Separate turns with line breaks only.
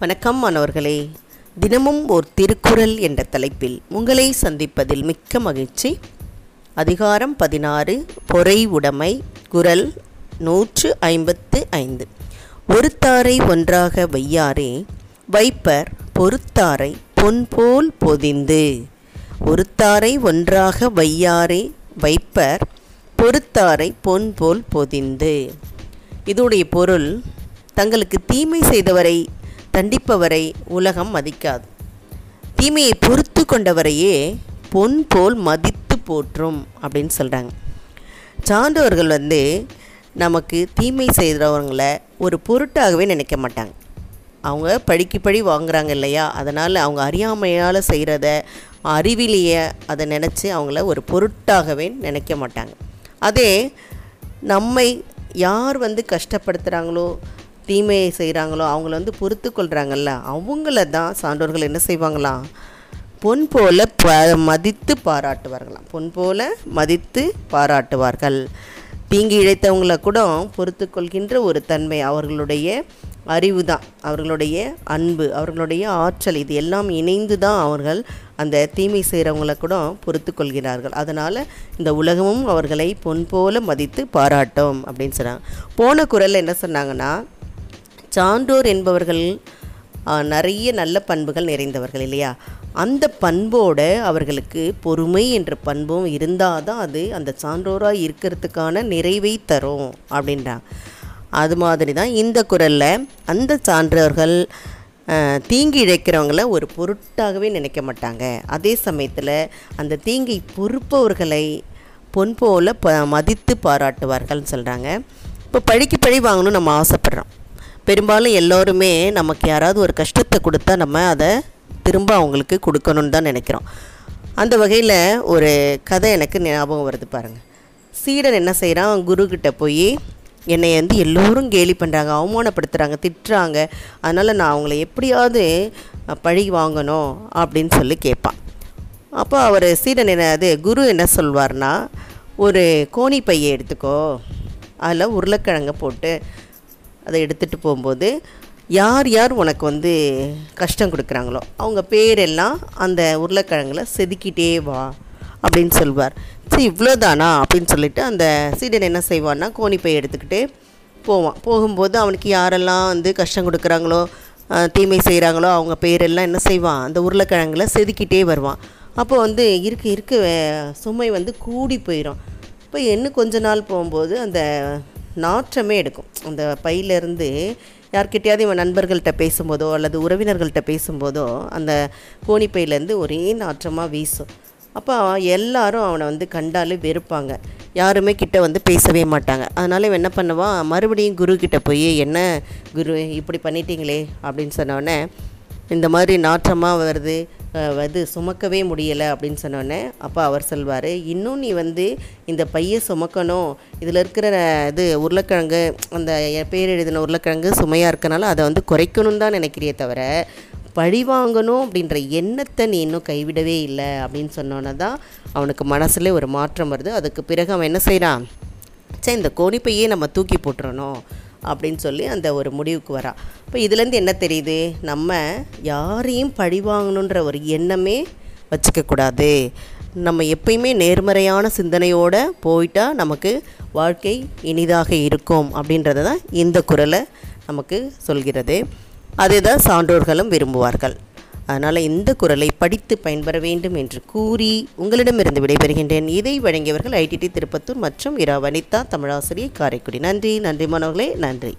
வணக்கம் மாணவர்களே. தினமும் ஓர் திருக்குறள் என்ற தலைப்பில் உங்களை சந்திப்பதில் மிக்க மகிழ்ச்சி. அதிகாரம் பதினாறு பொறை உடைமை குரல் நூற்று ஐம்பத்து ஐந்து. ஒருத்தாரை ஒன்றாக வையாரே வைப்பர் பொறுத்தாரை பொன்போல் பொதிந்து. ஒருத்தாரை ஒன்றாக வையாரே வைப்பர் பொறுத்தாரை பொன்போல் பொதிந்து. இதோடைய பொருள் தங்களுக்கு தீமை செய்தவரை தண்டிப்பவரை உலகம் மதிக்காது. தீமையை பொறுத்து கொண்டவரையே பொன் போல் மதித்து போற்றும் அப்படின்னு சொல்கிறாங்க சான்றோர்கள் வந்து நமக்கு தீமை செய்கிறவங்கள ஒரு பொருட்டாகவே நினைக்க மாட்டாங்க. அவங்க படிக்கு படி வாங்குறாங்க இல்லையா? அதனால் அவங்க அறியாமையால் செய்கிறத அறிவிலேயே அதை நினச்சி அவங்கள ஒரு பொருட்டாகவே நினைக்க மாட்டாங்க. அதே நம்மை யார் வந்து கஷ்டப்படுத்துகிறாங்களோ தீமையை செய்கிறாங்களோ அவங்கள வந்து பொறுத்து கொள்கிறாங்கல்ல அவங்கள தான் சான்றோர்கள் என்ன செய்வாங்களாம் பொன் போல ப மதித்து பாராட்டுவார்களாம். பொன் போல மதித்து பாராட்டுவார்கள். தீங்கு இழைத்தவங்கள கூட பொறுத்து கொள்கின்ற ஒரு தன்மை அவர்களுடைய அறிவு தான். அவர்களுடைய அன்பு அவர்களுடைய ஆற்றல் இது எல்லாம் இணைந்து தான் அவர்கள் அந்த தீமை செய்கிறவங்கள கூட பொறுத்து கொள்கிறார்கள். அதனால் இந்த உலகமும் அவர்களை பொன் போல மதித்து பாராட்டும் அப்படின்னு சொன்னாங்க போன குரலில் என்ன சொன்னாங்கன்னா சான்றோர் என்பவர்கள் நிறைய நல்ல பண்புகள் நிறைந்தவர்கள் இல்லையா? அந்த பண்போட அவர்களுக்கு பொறுமை என்ற பண்பும் இருந்தால் தான் அது அந்த சான்றோராக இருக்கிறதுக்கான நிறைவை தரும் அப்படின்றாங்க அது மாதிரி தான் இந்த குரலில் அந்த சான்றோர்கள் தீங்கு இழைக்கிறவங்கள ஒரு பொருட்டாகவே நினைக்க மாட்டாங்க. அதே சமயத்தில் அந்த தீங்கை பொறுப்பவர்களை பொன் போல ப மதித்து பாராட்டுவார்கள்னு சொல்கிறாங்க இப்போ பழிக்கு பழி வாங்கணும்னு நம்ம ஆசைப்படுறோம். பெரும்பாலும் எல்லோருமே நமக்கு யாராவது ஒரு கஷ்டத்தை கொடுத்தா நம்ம அதை திரும்ப அவங்களுக்கு கொடுக்கணும்னு தான் நினைக்கிறோம். அந்த வகையில் ஒரு கதை எனக்கு ஞாபகம் வருது பாருங்கள் சீடன் என்ன செய்கிறான் குருக்கிட்ட போய் என்னை வந்து எல்லோரும் கேலி பண்ணுறாங்க அவமானப்படுத்துகிறாங்க திட்டுறாங்க. அதனால் நான் அவங்கள எப்படியாவது பழி வாங்கணும் அப்படின்னு சொல்லி கேட்பான். அப்போ அவர் சீடன் என்ன அது குரு என்ன சொல்வார்னா ஒரு கோணி பையை எடுத்துக்கோ. அதில் உருளைக்கிழங்க போட்டு அதை எடுத்துகிட்டு போகும்போது யார் யார் உனக்கு வந்து கஷ்டம் கொடுக்குறாங்களோ அவங்க பேரெல்லாம் அந்த உருளைக்கிழங்குல செதுக்கிட்டே வா அப்படின்னு சொல்வார். சரி இவ்வளோதானா அப்படின்னு சொல்லிட்டு அந்த சீடன் என்ன செய்வான்னா கோணிப்பை எடுத்துக்கிட்டு போவான். போகும்போது அவனுக்கு யாரெல்லாம் வந்து கஷ்டம் கொடுக்குறாங்களோ தீமை செய்கிறாங்களோ அவங்க பேரெல்லாம் என்ன செய்வான்? அந்த உருளைக்கிழங்குல செதுக்கிட்டே வருவான். அப்போ வந்து இருக்க இருக்க சுமை வந்து கூடி போயிடும் இப்போ இன்னும் கொஞ்ச நாள் போகும்போது அந்த நாற்றமே எடுக்கும். அந்த பையிலேருந்து யார்கிட்டயாவது இவன் நண்பர்கள்ட்ட பேசும்போதோ அல்லது உறவினர்கள்ட்ட பேசும்போதோ அந்த கோணிப்பையிலேருந்து ஒரே நாற்றமாக வீசும். அப்போ எல்லாரும் அவனை வந்து கண்டாலே வெறுப்பாங்க. யாருமே கிட்ட வந்து பேசவே மாட்டாங்க. அதனால் இவன் என்ன பண்ணுவான் மறுபடியும் குரு கிட்ட போய் என்ன குரு இப்படி பண்ணிட்டீங்களே? அப்படின்னு சொன்னோடனே இந்த மாதிரி நாற்றமாக வருது. இது சுமக்கவே முடியலை அப்படின்னு சொன்னோடனே அப்போ அவர் சொல்வார் இன்னும் நீ வந்து இந்த பையை சுமக்கணும். இதில் இருக்கிற இது உருளைக்கிழங்கு அந்த என் பேர் எழுதின உருளைக்கிழங்கு சுமையாக இருக்கனால அதை வந்து குறைக்கணும்னு தான் நினைக்கிறியே தவிர பழி வாங்கணும் அப்படின்ற எண்ணத்தை நீ இன்னும் கைவிடவே இல்லை. அப்படின்னு சொன்னோன்னே தான் அவனுக்கு மனசுல ஒரு மாற்றம் வருது. அதுக்கு பிறகு அவன் என்ன செய்கிறான் சரி இந்த கோணிப்பையே நம்ம தூக்கி போட்டுறணும். அப்படின்னு சொல்லி அந்த ஒரு முடிவுக்கு வரா. இப்போ இதுலேருந்து என்ன தெரியுது? நம்ம யாரையும் பழி வாங்கணுன்ற ஒரு எண்ணமே வச்சுக்கக்கூடாது நம்ம எப்பயுமே நேர்மறையான சிந்தனையோடு போயிட்டால் நமக்கு வாழ்க்கை இனிதாக இருக்கும் அப்படின்றத தான் இந்த குரலை நமக்கு சொல்கிறது. அதே தான் சான்றோர்களும் விரும்புவார்கள். அதனால் இந்த குரலை படித்து பயன்பெற வேண்டும் என்று கூறி உங்களிடமிருந்து விடைபெறுகின்றேன். இதை வழங்கியவர்கள் ஐடிடி திருப்பத்தூர் மற்றும் இரா வனிதா தமிழாசிரியர் காரைக்குடி. நன்றி நன்றி மாணவர்களே நன்றி.